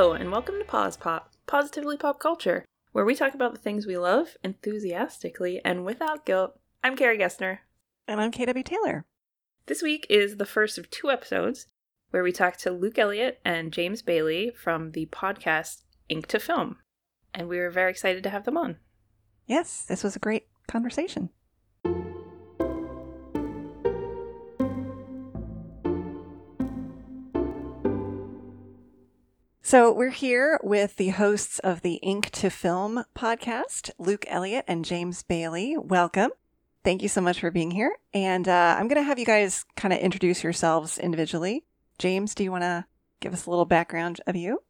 Hello, and welcome to Pause Pop, Positively Pop Culture, where we talk about the things we love enthusiastically and without guilt. I'm Carrie Gessner. And I'm KW Taylor. This week is the first of two episodes where we talk to Luke Elliott and James Bailey from the podcast Ink to Film. And we were very excited to have them on. Yes, this was a great conversation. So, we're here with the hosts of the Ink to Film podcast, Luke Elliott and James Bailey. Welcome. Thank you so much for being here. And uh, I'm going to have you guys kind of introduce yourselves individually. James, do you want to give us a little background of you?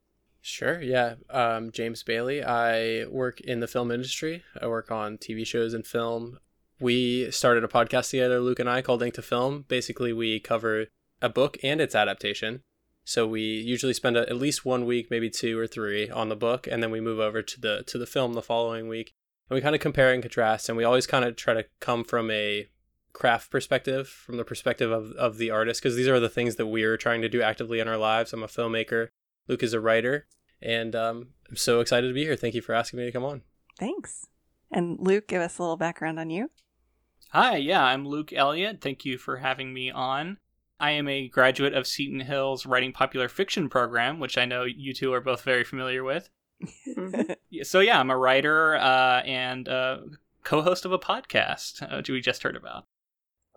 Sure, yeah. Um, James Bailey. I work in the film industry. I work on TV shows and film. We started a podcast together, Luke and I, called Ink to Film. Basically, we cover a book and its adaptation. So we usually spend a, at least one week, maybe two or three, on the book, and then we move over to the to the film the following week, and we kind of compare and contrast. And we always kind of try to come from a craft perspective, from the perspective of of the artist, because these are the things that we're trying to do actively in our lives. I'm a filmmaker. Luke is a writer, and um, I'm so excited to be here. Thank you for asking me to come on. Thanks. And Luke, give us a little background on you. Hi, yeah, I'm Luke Elliott. Thank you for having me on. I am a graduate of Seton Hill's Writing Popular Fiction program, which I know you two are both very familiar with. So, yeah, I'm a writer uh, and uh, co host of a podcast, uh, which we just heard about.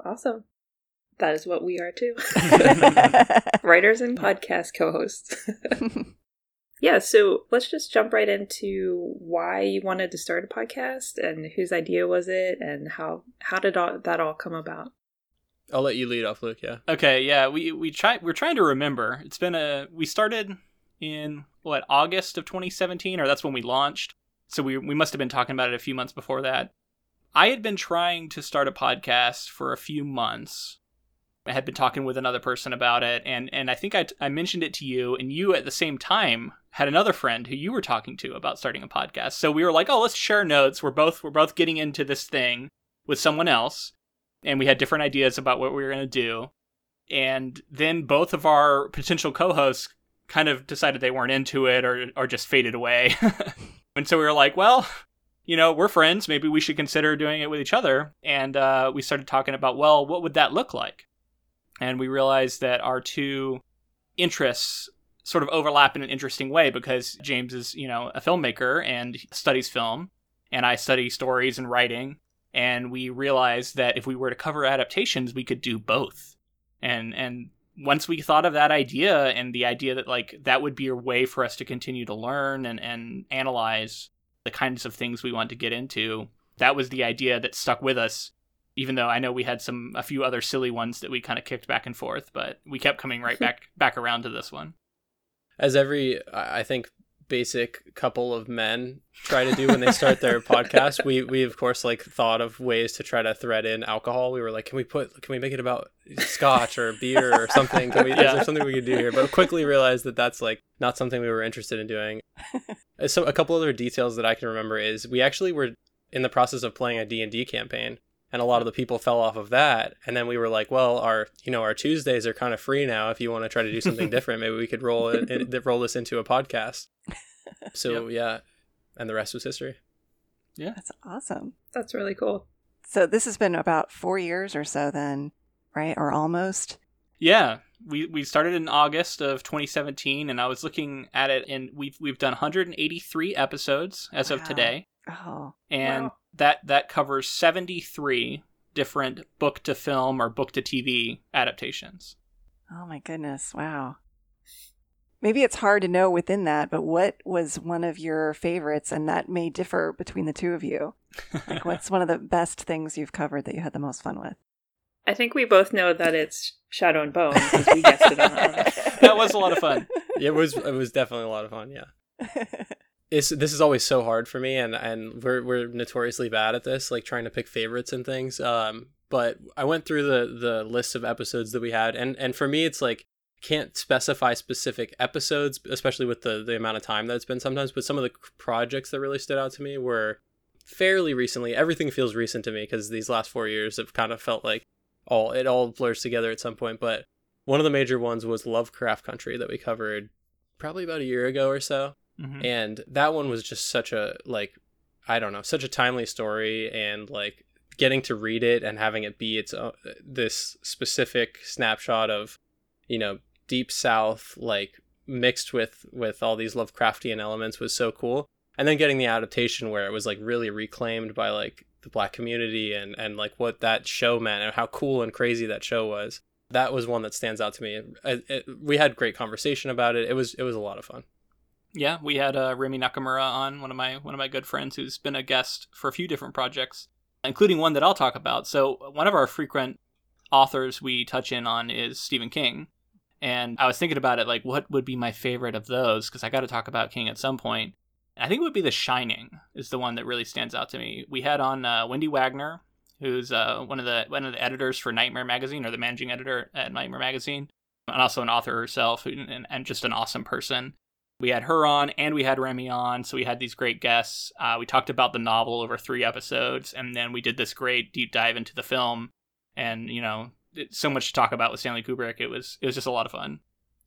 awesome. That is what we are too. Writers and podcast co hosts. yeah, so let's just jump right into why you wanted to start a podcast and whose idea was it and how how did all, that all come about? I'll let you lead off, Luke. Yeah. Okay, yeah, we we try we're trying to remember. It's been a we started in what August of 2017, or that's when we launched. So we we must have been talking about it a few months before that. I had been trying to start a podcast for a few months. I had been talking with another person about it, and and I think I I mentioned it to you, and you at the same time had another friend who you were talking to about starting a podcast. So we were like, oh, let's share notes. We're both we're both getting into this thing with someone else and we had different ideas about what we were going to do. And then both of our potential co-hosts kind of decided they weren't into it or or just faded away. and so we were like, well, you know, we're friends. Maybe we should consider doing it with each other. And uh, we started talking about, well, what would that look like? And we realized that our two interests sort of overlap in an interesting way because James is, you know, a filmmaker and studies film, and I study stories and writing and we realized that if we were to cover adaptations we could do both. And and once we thought of that idea and the idea that like that would be a way for us to continue to learn and and analyze the kinds of things we want to get into that was the idea that stuck with us even though i know we had some a few other silly ones that we kind of kicked back and forth but we kept coming right back back around to this one. As every, I I think, basic couple of men try to do when they start their podcast, we we of course like thought of ways to try to thread in alcohol. We were like, can we put, can we make it about scotch or beer or something? Can we? Is there something we could do here? But quickly realized that that's like not something we were interested in doing. So a couple other details that I can remember is we actually were in the process of playing a D&D campaign and a lot of the people fell off of that and then we were like well our you know our Tuesdays are kind of free now if you want to try to do something different maybe we could roll it, it roll this into a podcast so yeah and the rest was history yeah That's awesome. That's really cool. So this has been about four years or so then, right? Or almost. Yeah, we we started in August of 2017, and I was looking at it, and we've we've done 183 episodes as of today, Oh, and Wow. That that covers 73 different book to film or book to TV adaptations. oh my goodness. Wow. Maybe it's hard to know within that, but what was one of your favorites? And that may differ between the two of you. Like, what's one of the best things you've covered that you had the most fun with? I think we both know that it's Shadow and Bone because we guessed it on that one. that was a lot of fun. it was it was definitely a lot of fun yeah it's this is always so hard for me and and we're we're notoriously bad at this like trying to pick favorites and things um but i went through the the list of episodes that we had and and for me it's like can't specify specific episodes especially with the the amount of time that it's been sometimes but some of the projects that really stood out to me were fairly recently everything feels recent to me because these last four years have kind of felt like all it all blurs together at some point but one of the major ones was lovecraft country that we covered probably about a year ago or so. Mhm. And that one was just such a like I don't know, such a timely story and like getting to read it and having it be its own, this specific snapshot of you know deep south like mixed with with all these lovecraftian elements was so cool. And then getting the adaptation where it was like really reclaimed by like the black community and and like what that show meant and how cool and crazy that show was. That was one that stands out to me. It, we had great conversation about it. It was it was a lot of fun Yeah, we had uh, Remy Nakamura on, one of my one of my good friends, who's been a guest for a few different projects, including one that I'll talk about. So one of our frequent authors we touch in on is Stephen King, and I was thinking about it like, what would be my favorite of those? Because I got to talk about King at some point. I think it would be The Shining is the one that really stands out to me. We had on uh, Wendy Wagner, who's uh, one of the one of the editors for Nightmare Magazine or the managing editor at Nightmare Magazine, and also an author herself, and, and just an awesome person we had her on and we had Remy on. So we had these great guests. Uh, we talked about the novel over three episodes, and then we did this great deep dive into the film. And you know, it, so much to talk about with Stanley Kubrick. It was it was just a lot of fun.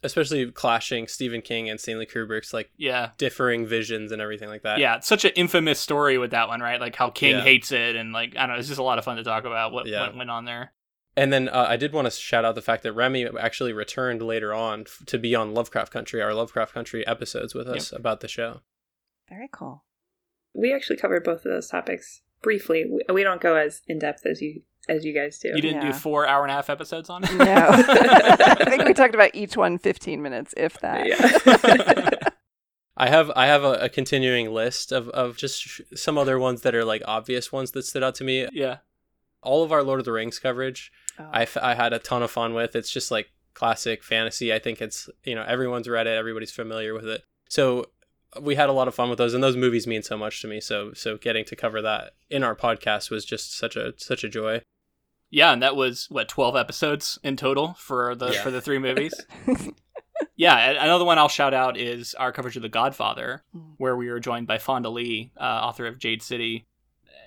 especially clashing stephen king and stanley kubrick's like Yeah, differing visions and everything like that yeah. It's such an infamous story with that one, right? Like how King Yeah. hates it, and like I don't know. It's just a lot of fun to talk about what, Yeah. what went on there. And then uh, I did want to shout out the fact that Remy actually returned later on f- to be on Lovecraft Country, our Lovecraft Country episodes with us about the show. Very cool. We actually covered both of those topics briefly. We, we don't go as in depth as you as you guys do. You didn't Yeah. do four hour and a half episodes on it. No. I think we talked about each one 15 minutes, if that. Yeah. I have I have a, a continuing list of, of just sh- some other ones that are like obvious ones that stood out to me. yeah, All of our Lord of the Rings coverage, Oh. I, f- I had a ton of fun with. It's just like classic fantasy. I think it's you know everyone's read it, everybody's familiar with it. So we had a lot of fun with those, and those movies mean so much to me. So so getting to cover that in our podcast was just such a such a joy. yeah, and that was what twelve episodes in total for the Yeah. for the three movies. Yeah, another one I'll shout out is our coverage of The Godfather, Mm. where we were joined by Fonda Lee, uh, author of Jade City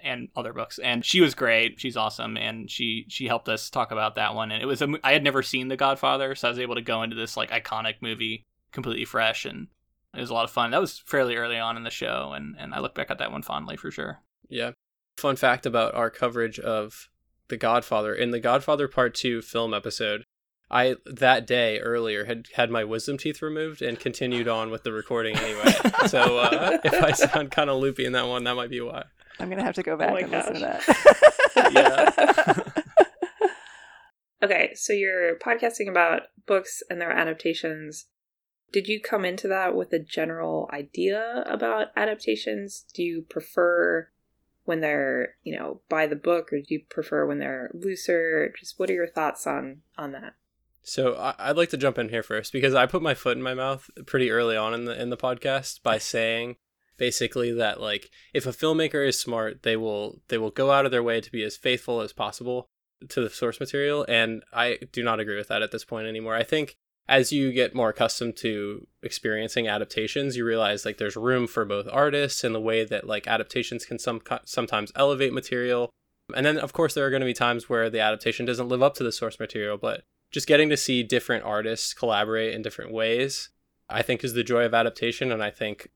and other books, and she was great. She's awesome, and she she helped us talk about that one. And it was a, I had never seen The Godfather, so I was able to go into this like iconic movie completely fresh, and it was a lot of fun. That was fairly early on in the show, and and I look back at that one fondly for sure. Yeah. Fun fact about our coverage of The Godfather in the Godfather Part 2 film episode, I that day earlier had had my wisdom teeth removed and continued on with the recording anyway. so uh, if I sound kind of loopy in that one, that might be why. I'm going to have to go oh back my and listen to gosh. that. okay, so you're podcasting about books and their adaptations. Did you come into that with a general idea about adaptations? Do you prefer when they're, you know, by the book or do you prefer when they're looser? Just what are your thoughts on on that? So I- I'd like to jump in here first because I put my foot in my mouth pretty early on in the in the podcast by saying basically that like if a filmmaker is smart, they will they will go out of their way to be as faithful as possible to the source material, and I do not agree with that at this point anymore. I think as you get more accustomed to experiencing adaptations, you realize like there's room for both artists and the way that like adaptations can some sometimes elevate material. And then of course there are going to be times where the adaptation doesn't live up to the source material, but just getting to see different artists collaborate in different ways, I think is the joy of adaptation. And I think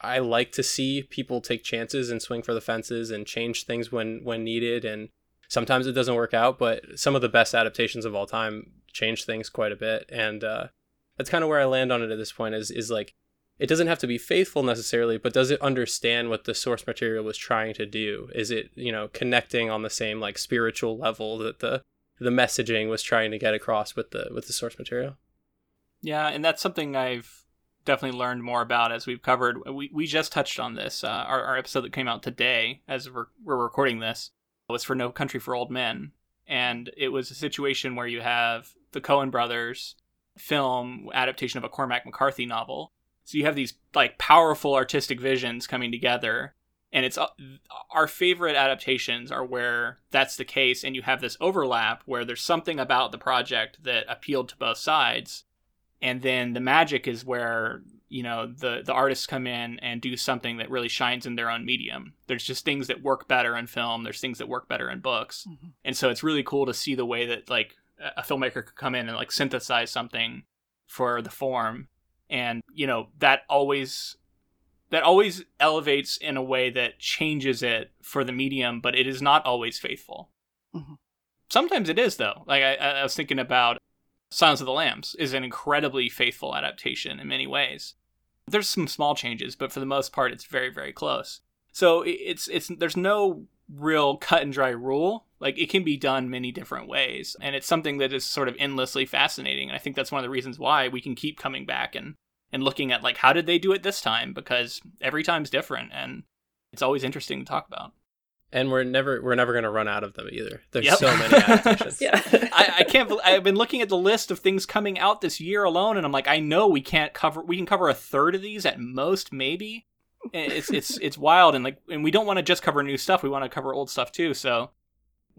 I like to see people take chances and swing for the fences and change things when when needed. And sometimes it doesn't work out, but some of the best adaptations of all time change things quite a bit. And uh, that's kind of where I land on it at this point. Is is like it doesn't have to be faithful necessarily, but does it understand what the source material was trying to do? Is it you know connecting on the same like spiritual level that the the messaging was trying to get across with the with the source material. Yeah, and that's something I've definitely learned more about as we've covered. We, we just touched on this. Uh, our, our episode that came out today, as we're, we're recording this, was for No Country for Old Men. And it was a situation where you have the Coen brothers film adaptation of a Cormac McCarthy novel. So you have these like powerful artistic visions coming together. And it's uh, our favorite adaptations are where that's the case, and you have this overlap where there's something about the project that appealed to both sides, and then the magic is where you know the the artists come in and do something that really shines in their own medium there's just things that work better in film there's things that work better in books Mhm. and so it's really cool to see the way that like a filmmaker could come in and like synthesize something for the form and you know that always that always elevates in a way that changes it for the medium, but it is not always faithful. Mhm. Sometimes it is though. Like I, I was thinking about Silence of the Lambs is an incredibly faithful adaptation in many ways. There's some small changes, but for the most part, it's very very close. So it's it's there's no real cut and dry rule. Like it can be done many different ways, and it's something that is sort of endlessly fascinating. And I think that's one of the reasons why we can keep coming back and and looking at like how did they do it this time because every time's different and it's always interesting to talk about. And we're never we're never gonna run out of them either. There's Yep. so many adaptations. Yeah. I, I can't. bel I've been looking at the list of things coming out this year alone, and I'm like, I know we can't cover. We can cover a third of these at most, maybe. And It's it's it's wild, and like, and we don't want to just cover new stuff. We want to cover old stuff too. So,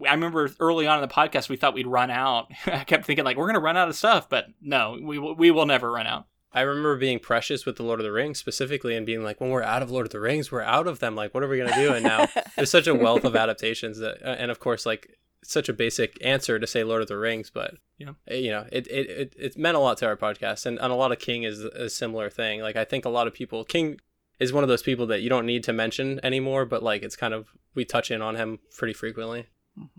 I remember early on in the podcast, we thought we'd run out. I kept thinking like, we're gonna run out of stuff, but no, we we will never run out. I remember being precious with the Lord of the Rings specifically and being like, when we're out of Lord of the Rings, we're out of them. Like, what are we gonna do? And now there's such a wealth of adaptations that, uh, and of course, like such a basic answer to say Lord of the Rings, but Yeah. uh, you know, it it, it it meant a lot to our podcast, and, and a lot of King is a similar thing. Like, I think a lot of people, King is one of those people that you don't need to mention anymore, but like it's kind of we touch in on him pretty frequently.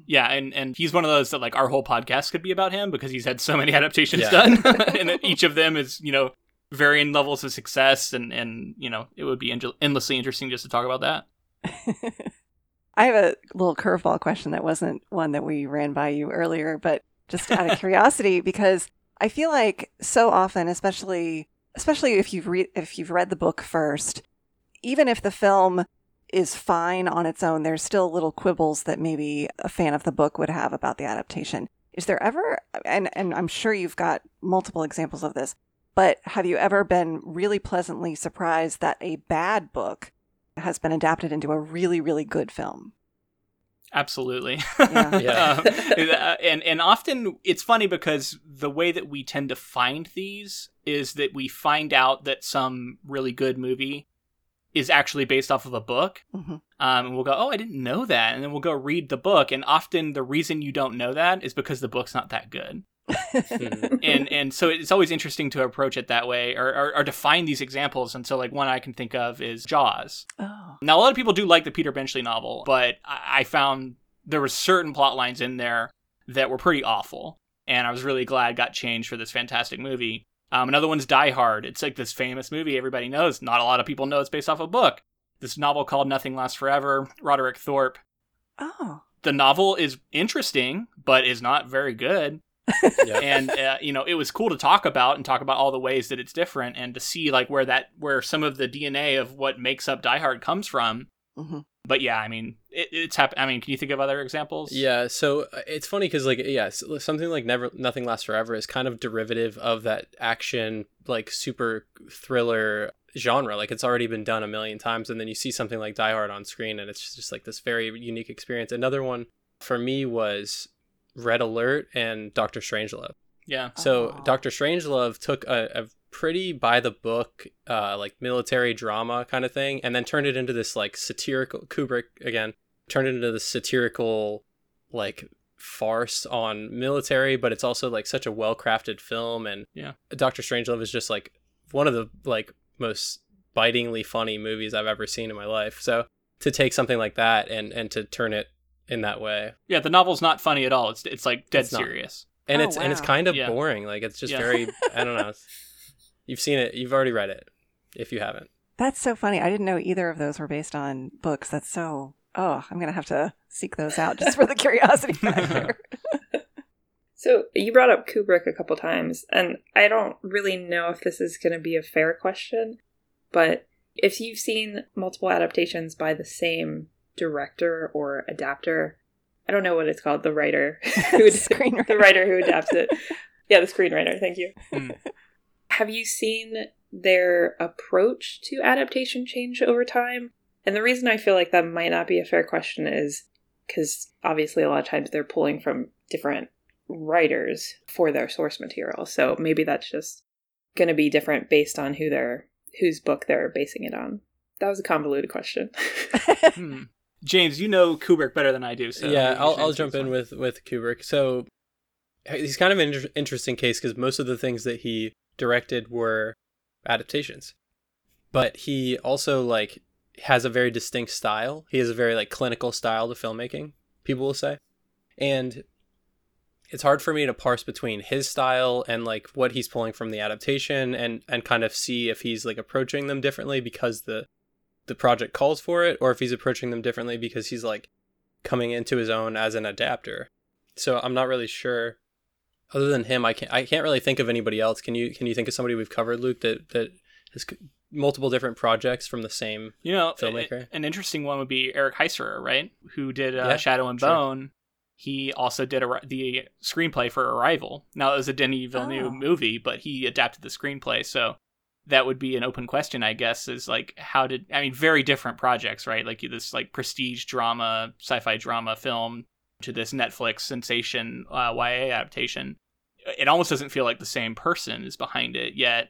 Yeah, and and he's one of those that like our whole podcast could be about him because he's had so many adaptations Yeah. done, and that each of them is you know varying levels of success, and and you know it would be endl- endlessly interesting just to talk about that. I have a little curveball question that wasn't one that we ran by you earlier, but just out of curiosity, because I feel like so often, especially especially if you've read if you've read the book first, even if the film is fine on its own, there's still little quibbles that maybe a fan of the book would have about the adaptation. Is there ever and and I'm sure you've got multiple examples of this, but have you ever been really pleasantly surprised that a bad book has been adapted into a really really good film? Absolutely. Yeah. Yeah. Um, and and often it's funny because the way that we tend to find these is that we find out that some really good movie is actually based off of a book. hmm Um, and we'll go, oh, I didn't know that. And then we'll go read the book. And often the reason you don't know that is because the book's not that good. Mhm. and and so it's always interesting to approach it that way or, or, or to find these examples. And so, like, one I can think of is Jaws. Oh. Now, a lot of people do like the Peter Benchley novel, but I, I found there were certain plot lines in there that were pretty awful. And I was really glad got changed for this fantastic movie. Um, another one's Die Hard. It's like this famous movie everybody knows. Not a lot of people know it's based off a book. This novel called Nothing Lasts Forever, Roderick Thorp. Oh. The novel is interesting, but is not very good. Yeah. and uh, you know, it was cool to talk about and talk about all the ways that it's different, and to see like where that where some of the DNA of what makes up Die Hard comes from. hmm But yeah, I mean, it, it's happened. I mean, can you think of other examples? Yeah, so uh, it's funny because like yeah, something like Never Nothing Lasts Forever is kind of derivative of that action like super thriller genre. Like it's already been done a million times, and then you see something like Die Hard on screen, and it's just like this very unique experience. Another one for me was Red Alert and Doctor Strangelove. yeah, So Oh. Doctor Strangelove took a, a pretty by the book, uh, like military drama kind of thing, and then turned it into this like satirical Kubrick again turned it into this satirical like farce on military, but it's also like such a well crafted film. And Yeah. Doctor Strangelove is just like one of the like most bitingly funny movies I've ever seen in my life. So to take something like that and and to turn it in that way yeah. The novel's not funny at all. It's it's like dead It's serious. and Oh, it's and it's kind of Yeah. boring like it's just Yeah. very i don't know you've seen it you've already read it if you haven't That's so funny. I didn't know either of those were based on books. That's so. Oh, I'm gonna have to seek those out just for the curiosity factor. So you brought up Kubrick a couple times, and I don't really know if this is going to be a fair question, but if you've seen multiple adaptations by the same director or adapter, I don't know what it's called, the writer who Screenwriter. the writer who adapts it. Yeah, the screenwriter. Thank you. Hmm. Have you seen their approach to adaptation change over time? And the reason I feel like that might not be a fair question is because obviously a lot of times they're pulling from different writers for their source material. So maybe that's just going to be different based on who they're whose book they're basing it on. That was a convoluted question. Hmm. James, you know Kubrick better than I do. So yeah I'll, I'll jump in with with kubrick so he's kind of an inter- interesting case because most of the things that he directed were adaptations. But he also like has a very distinct style. He has a very like clinical style to filmmaking, people will say. And it's hard for me to parse between his style and like what he's pulling from the adaptation and and kind of see if he's like approaching them differently because the the project calls for it or if he's approaching them differently because he's like coming into his own as an adapter. So I'm not really sure other than him I can't I can't really think of anybody else. Can you can you think of somebody we've covered Luke that that has multiple different projects from the same You know, filmmaker? a- an interesting one would be Eric Heisserer, right? Who did uh, Yeah, Shadow and sure. Bone. He also did a, the screenplay for Arrival. Now it was a Denis Villeneuve Oh. movie, but he adapted the screenplay. So that would be an open question, I guess. Is like how did I mean very different projects, right? Like this like prestige drama, sci-fi drama film to this Netflix sensation uh, YA adaptation. It almost doesn't feel like the same person is behind it yet.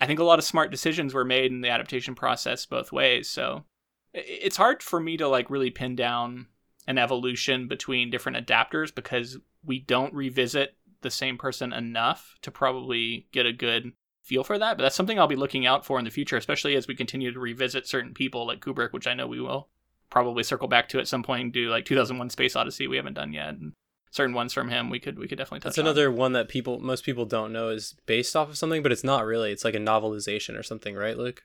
I think a lot of smart decisions were made in the adaptation process both ways. So it's hard for me to like really pin down an evolution between different adapters because we don't revisit the same person enough to probably get a good feel for that. But that's something I'll be looking out for in the future, especially as we continue to revisit certain people like Kubrick, which I know we will probably circle back to at some point and do like 2001 Space Odyssey we haven't done yet. And certain ones from him we could we could definitely touch That's on. another one that people most people don't know is based off of something, but it's not really. It's like a novelization or something, right, Luke?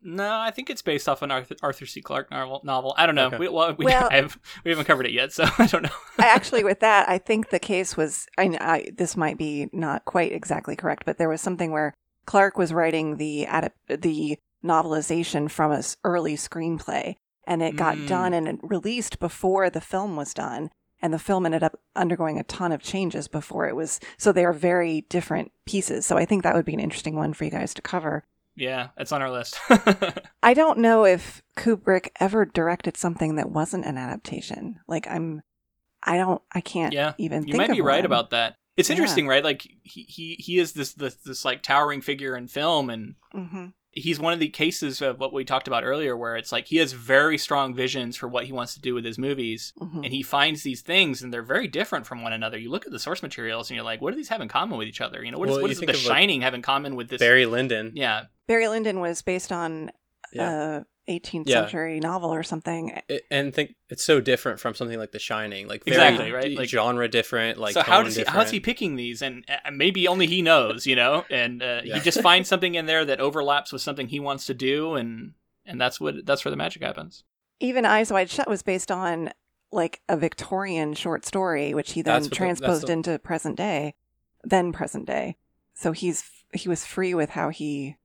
No, I think it's based off an Arthur, Arthur C. Clarke novel. novel. I don't know. Okay. We, well, we, Well- I have, we haven't covered it yet, so I don't know. Actually, with that, I think the case was. I, I this might be not quite exactly correct, but there was something where Clarke was writing the adap- the novelization from a s- early screenplay, and it got Mm. done and it released before the film was done, and the film ended up undergoing a ton of changes before it was. So they are very different pieces. So I think that would be an interesting one for you guys to cover. yeah, it's on our list. I don't know if Kubrick ever directed something that wasn't an adaptation. Like I'm, I don't, I can't even. yeah, even. you might be right one. about that. It's Yeah. interesting, right? Like he, he he is this this this like towering figure in film, and hmm he's one of the cases of what we talked about earlier, where it's like he has very strong visions for what he wants to do with his movies, hmm and he finds these things, and they're very different from one another. You look at the source materials, and you're like, what do these have in common with each other? You know, what does Well, what you does The of, like, Shining have in common with this? Barry Lyndon. yeah, Barry Lyndon was based on Yeah. a 18th Yeah. century novel or something. It- and think it's so different from something like The Shining, like very Exactly, right? d- Like- genre different, like so how does he different. how's he picking these and uh, maybe only he knows you know and uh, Yeah. he just finds something in there that overlaps with something he wants to do and and that's what that's where the magic happens Even Eyes Wide Shut was based on like a Victorian short story, which he then That's what the- that's transposed the- into present day, then present day. So he's he was free with how he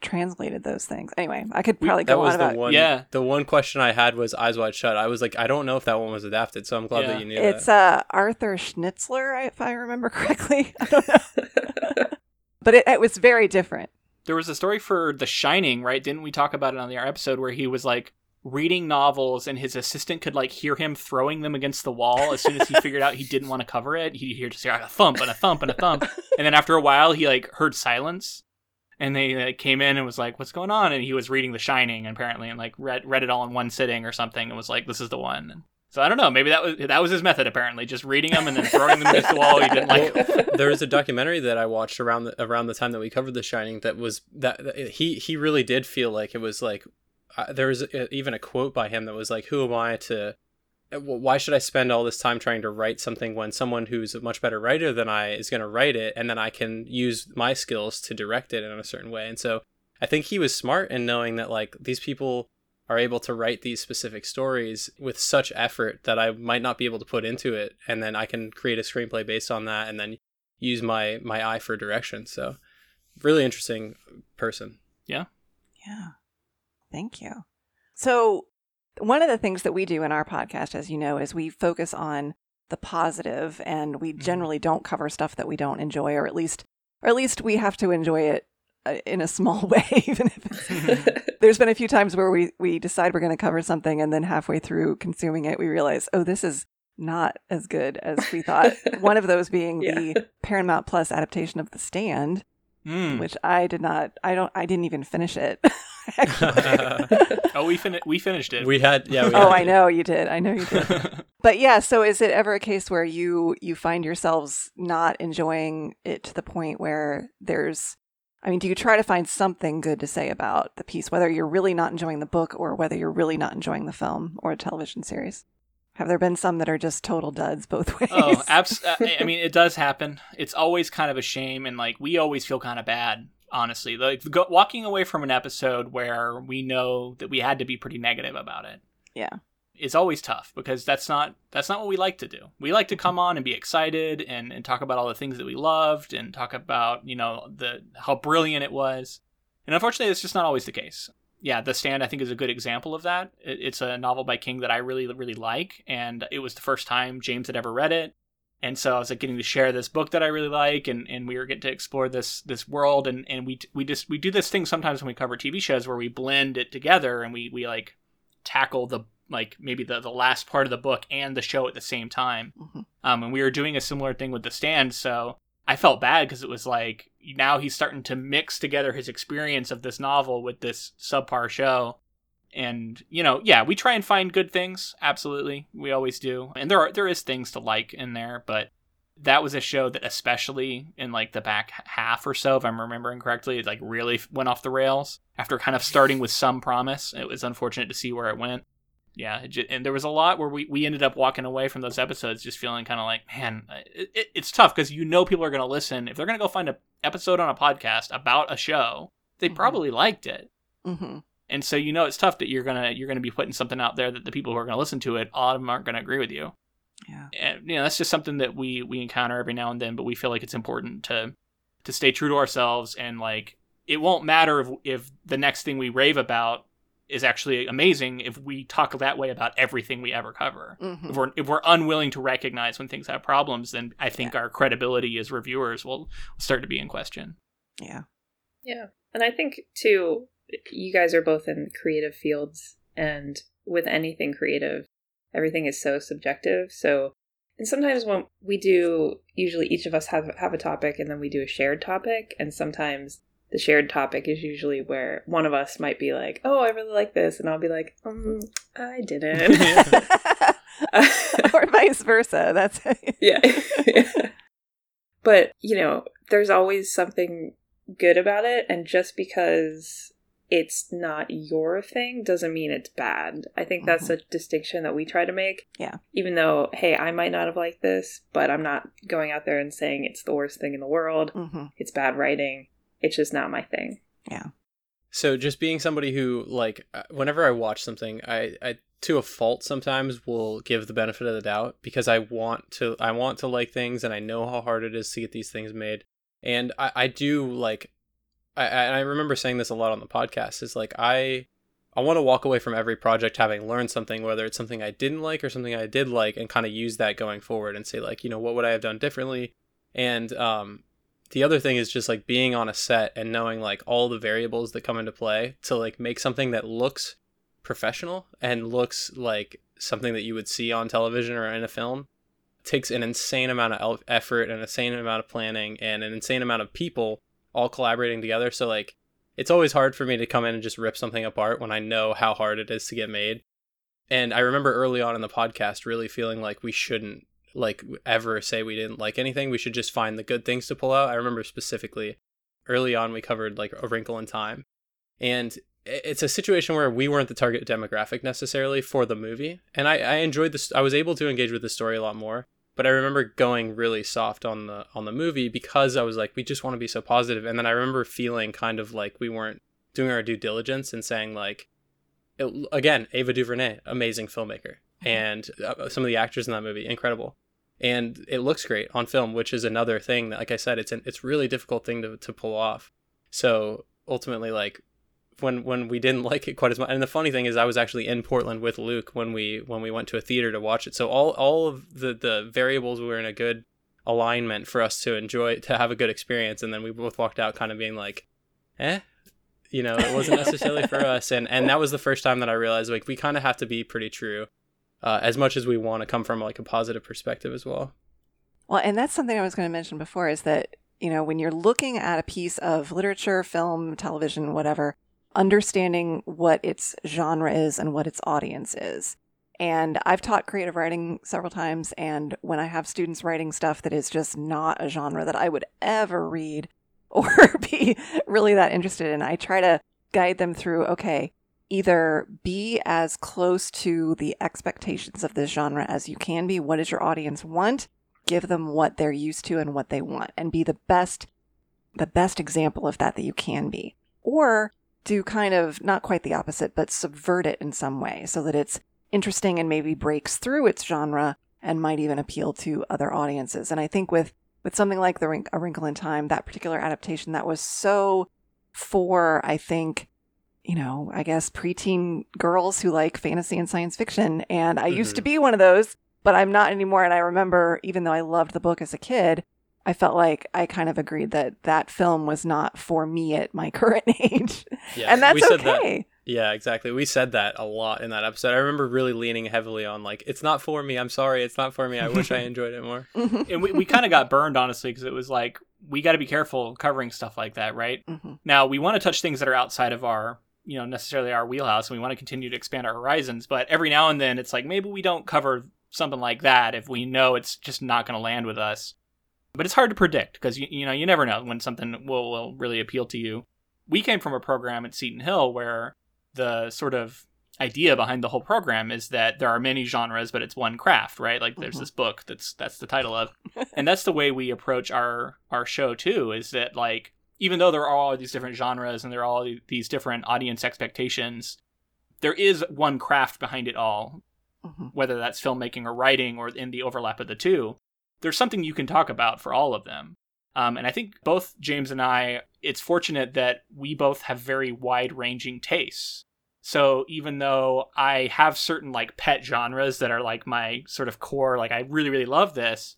translated those things. Anyway, I could We- probably that go was on the about. one. Yeah. the one question I had was Eyes Wide Shut. I was like, I don't know if that one was adapted, so I'm glad Yeah. that you knew It's that. uh, Arthur Schnitzler, if I remember correctly. I don't know, but it, it was very different. there was a story for the shining right didn't we talk about it on the episode where he was like reading novels and his assistant could like hear him throwing them against the wall as soon as he figured out he didn't want to cover it he'd hear just hear a thump and a thump and a thump and then after a while he like heard silence and they like, came in and was like what's going on and he was reading the shining apparently and like read read it all in one sitting or something and was like this is the one and so i don't know maybe that was that was his method apparently just reading them and then throwing them against the wall he didn't like there was a documentary that I watched around the around the time that we covered The Shining that was that, that he he really did feel like it was like uh, there was a, even a quote by him that was like, "Who am I to? Why should I spend all this time trying to write something when someone who's a much better writer than I is going to write it, and then I can use my skills to direct it in a certain way?" And so I think he was smart in knowing that like these people are able to write these specific stories with such effort that I might not be able to put into it, and then I can create a screenplay based on that, and then use my my eye for direction. So, really interesting person. Yeah. Yeah. Thank you. So, one of the things that we do in our podcast, as you know, is we focus on the positive and we generally don't cover stuff that we don't enjoy, or at least, or at least we have to enjoy it uh, in a small way, even if it's. There's been a few times where we, we decide we're going to cover something and then halfway through consuming it, we realize, oh, this is not as good as we thought. One of those being Yeah. the Paramount Plus adaptation of The Stand, Hmm. which I did not, I don't, I didn't even finish it. actually. oh we fin- we finished it We had yeah. We oh, had- I know you did. I know you did. but yeah, so is it ever a case where you you find yourselves not enjoying it to the point where there's I mean, do you try to find something good to say about the piece, whether you're really not enjoying the book or whether you're really not enjoying the film or a television series? Have there been some that are just total duds both ways? Oh, abs- I mean, it does happen. It's always kind of a shame, and like we always feel kind of bad, honestly. Like go- walking away from an episode where we know that we had to be pretty negative about it. Yeah, is always tough because that's not that's not what we like to do. We like to come on and be excited and, and talk about all the things that we loved and talk about you know the how brilliant it was. And unfortunately, it's just not always the case yeah, The Stand I think is a good example of that. It's a novel by King that I really really like, and it was the first time James had ever read it, and so I was like getting to share this book that I really like, and, and we were getting to explore this this world, and, and we we just we do this thing sometimes when we cover TV shows where we blend it together and we we like tackle the like maybe the, the last part of the book and the show at the same time. Mm-hmm. Um, and we were doing a similar thing with The Stand, so I felt bad because it was like now he's starting to mix together his experience of this novel with this subpar show. And you know, yeah, we try and find good things. Absolutely, we always do. And there are there is things to like in there, but that was a show that, especially in like the back half or so, if I'm remembering correctly, it like really went off the rails after kind of starting with some promise. It was unfortunate to see where it went yeah, and there was a lot where we, we ended up walking away from those episodes just feeling kind of like, man, it, it, it's tough because you know people are going to listen. If they're going to go find an episode on a podcast about a show, they mm-hmm. probably liked it. Mm-hmm. And so you know it's tough that you're gonna you're gonna be putting something out there that the people who are going to listen to it, all of them aren't going to agree with you. Yeah, and you know that's just something that we we encounter every now and then, but we feel like it's important to to stay true to ourselves and like it won't matter if if the next thing we rave about is actually amazing if we talk that way about everything we ever cover. Mm-hmm. If we're if we're unwilling to recognize when things have problems, then I think yeah. our credibility as reviewers will start to be in question. Yeah. Yeah. And I think too you guys are both in creative fields and with anything creative, everything is so subjective. So and sometimes when we do usually each of us have have a topic and then we do a shared topic and sometimes the shared topic is usually where one of us might be like, "Oh, I really like this," and I'll be like, um, "I didn't," or vice versa. That's yeah. yeah. But you know, there's always something good about it, and just because it's not your thing doesn't mean it's bad. I think that's mm-hmm. a distinction that we try to make. Yeah. Even though, hey, I might not have liked this, but I'm not going out there and saying it's the worst thing in the world. Mm-hmm. It's bad writing it's just not my thing. Yeah. So just being somebody who like uh, whenever I watch something, I I to a fault sometimes will give the benefit of the doubt because I want to I want to like things and I know how hard it is to get these things made. And I I do like I I remember saying this a lot on the podcast is like I I want to walk away from every project having learned something, whether it's something I didn't like or something I did like, and kind of use that going forward and say like, you know, what would I have done differently? And um, the other thing is just like being on a set and knowing like all the variables that come into play to like make something that looks professional and looks like something that you would see on television or in a film takes an insane amount of effort and an insane amount of planning and an insane amount of people all collaborating together so like it's always hard for me to come in and just rip something apart when I know how hard it is to get made. And I remember early on in the podcast really feeling like we shouldn't like ever say we didn't like anything. We should just find the good things to pull out. I remember specifically early on we covered like a wrinkle in time. And it's a situation where we weren't the target demographic necessarily for the movie. And I, I enjoyed this I was able to engage with the story a lot more. But I remember going really soft on the on the movie because I was like, we just want to be so positive. And then I remember feeling kind of like we weren't doing our due diligence and saying like it, again, Ava DuVernay, amazing filmmaker and uh, some of the actors in that movie incredible. And it looks great on film which is another thing that like i said it's an it's really difficult thing to, to pull off. So ultimately like when when we didn't like it quite as much. And the funny thing is i was actually in portland with luke when we when we went to a theater to watch it. So all all of the the variables were in a good alignment for us to enjoy to have a good experience. And then we both walked out kind of being like eh? You know it wasn't necessarily for us. And and that was the first time that i realized like we kind of have to be pretty true uh, as much as we want to come from like a positive perspective as well. Well, and that's something I was going to mention before is that, you know, when you're looking at a piece of literature, film, television, whatever, understanding what its genre is and what its audience is. And I've taught creative writing several times. And when I have students writing stuff that is just not a genre that I would ever read, or be really that interested in. I try to guide them through, okay, either be as close to the expectations of this genre as you can be. What does your audience want? Give them what they're used to and what they want and be the best the best example of that that you can be. Or do kind of not quite the opposite, but subvert it in some way so that it's interesting and maybe breaks through its genre and might even appeal to other audiences. And I think with with something like the Wrink- A Wrinkle in Time, that particular adaptation that was so for I think you know, I guess preteen girls who like fantasy and science fiction. And I mm-hmm. used to mm-hmm. be one of those, but I'm not anymore. And I remember, even though I loved the book as a kid, I felt like I kind of agreed that that film was not for me at my current age. Yeah, and that's okay. That, yeah, exactly. We said that a lot in that episode. I remember really leaning heavily on like, it's not for me. I'm sorry. It's not for me. I wish I enjoyed it more. Mm-hmm. and we, we kind of got burned, honestly, because it was like, we got to be careful covering stuff like that, right? Mm-hmm. Now, we want to touch things that are outside of our you know necessarily our wheelhouse and we want to continue to expand our horizons but every now and then it's like maybe we don't cover something like that if we know it's just not going to land with us but it's hard to predict because you, you know you never know when something will, will really appeal to you we came from a program at seton hill where the sort of idea behind the whole program is that there are many genres but it's one craft right like there's mm-hmm. this book that's that's the title of and that's the way we approach our our show too is that like even though there are all these different genres and there are all these different audience expectations there is one craft behind it all mm-hmm. whether that's filmmaking or writing or in the overlap of the two there's something you can talk about for all of them. Um, and I think both James and I, it's fortunate that we both have very wide ranging tastes. So even though I have certain like pet genres that are like my sort of core, like I really, really love this,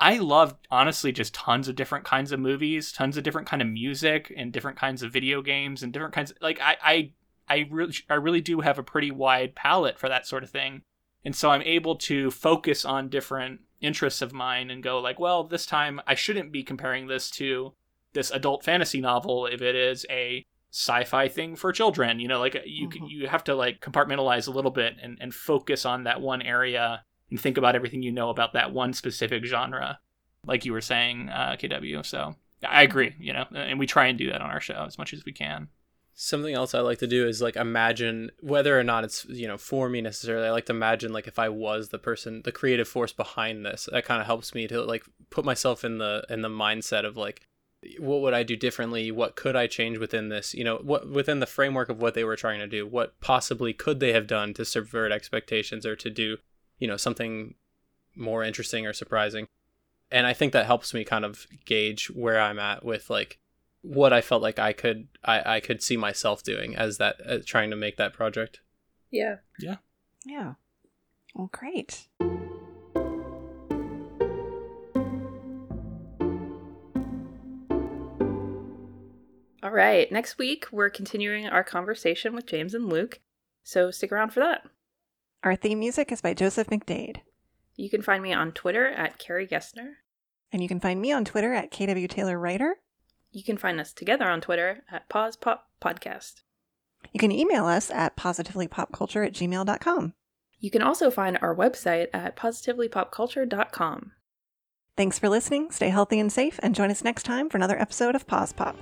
I love honestly just tons of different kinds of movies, tons of different kind of music and different kinds of video games and different kinds of, like I, I I really I really do have a pretty wide palette for that sort of thing. And so I'm able to focus on different interests of mine and go like, well, this time I shouldn't be comparing this to this adult fantasy novel if it is a sci-fi thing for children. You know, like you mm-hmm. you have to like compartmentalize a little bit and and focus on that one area and think about everything you know about that one specific genre, like you were saying, uh, KW. So I agree. You know, and we try and do that on our show as much as we can. Something else I like to do is like imagine whether or not it's you know for me necessarily. I like to imagine like if I was the person, the creative force behind this. That kind of helps me to like put myself in the in the mindset of like what would I do differently? What could I change within this? You know, what within the framework of what they were trying to do? What possibly could they have done to subvert expectations or to do, you know, something more interesting or surprising? And I think that helps me kind of gauge where I'm at with like what I felt like I could I, I could see myself doing as that uh, trying to make that project. Yeah. Yeah. Yeah. Well, great. All right. Next week, we're continuing our conversation with James and Luke. So stick around for that. Our theme music is by Joseph McDade. You can find me on Twitter at Carrie Gessner. And you can find me on Twitter at KW Taylor Writer. You can find us together on Twitter at Pause Pop Podcast. You can email us at positivelypopculture at gmail.com. You can also find our website at positivelypopculture.com. Thanks for listening, stay healthy and safe, and join us next time for another episode of Pause Pop.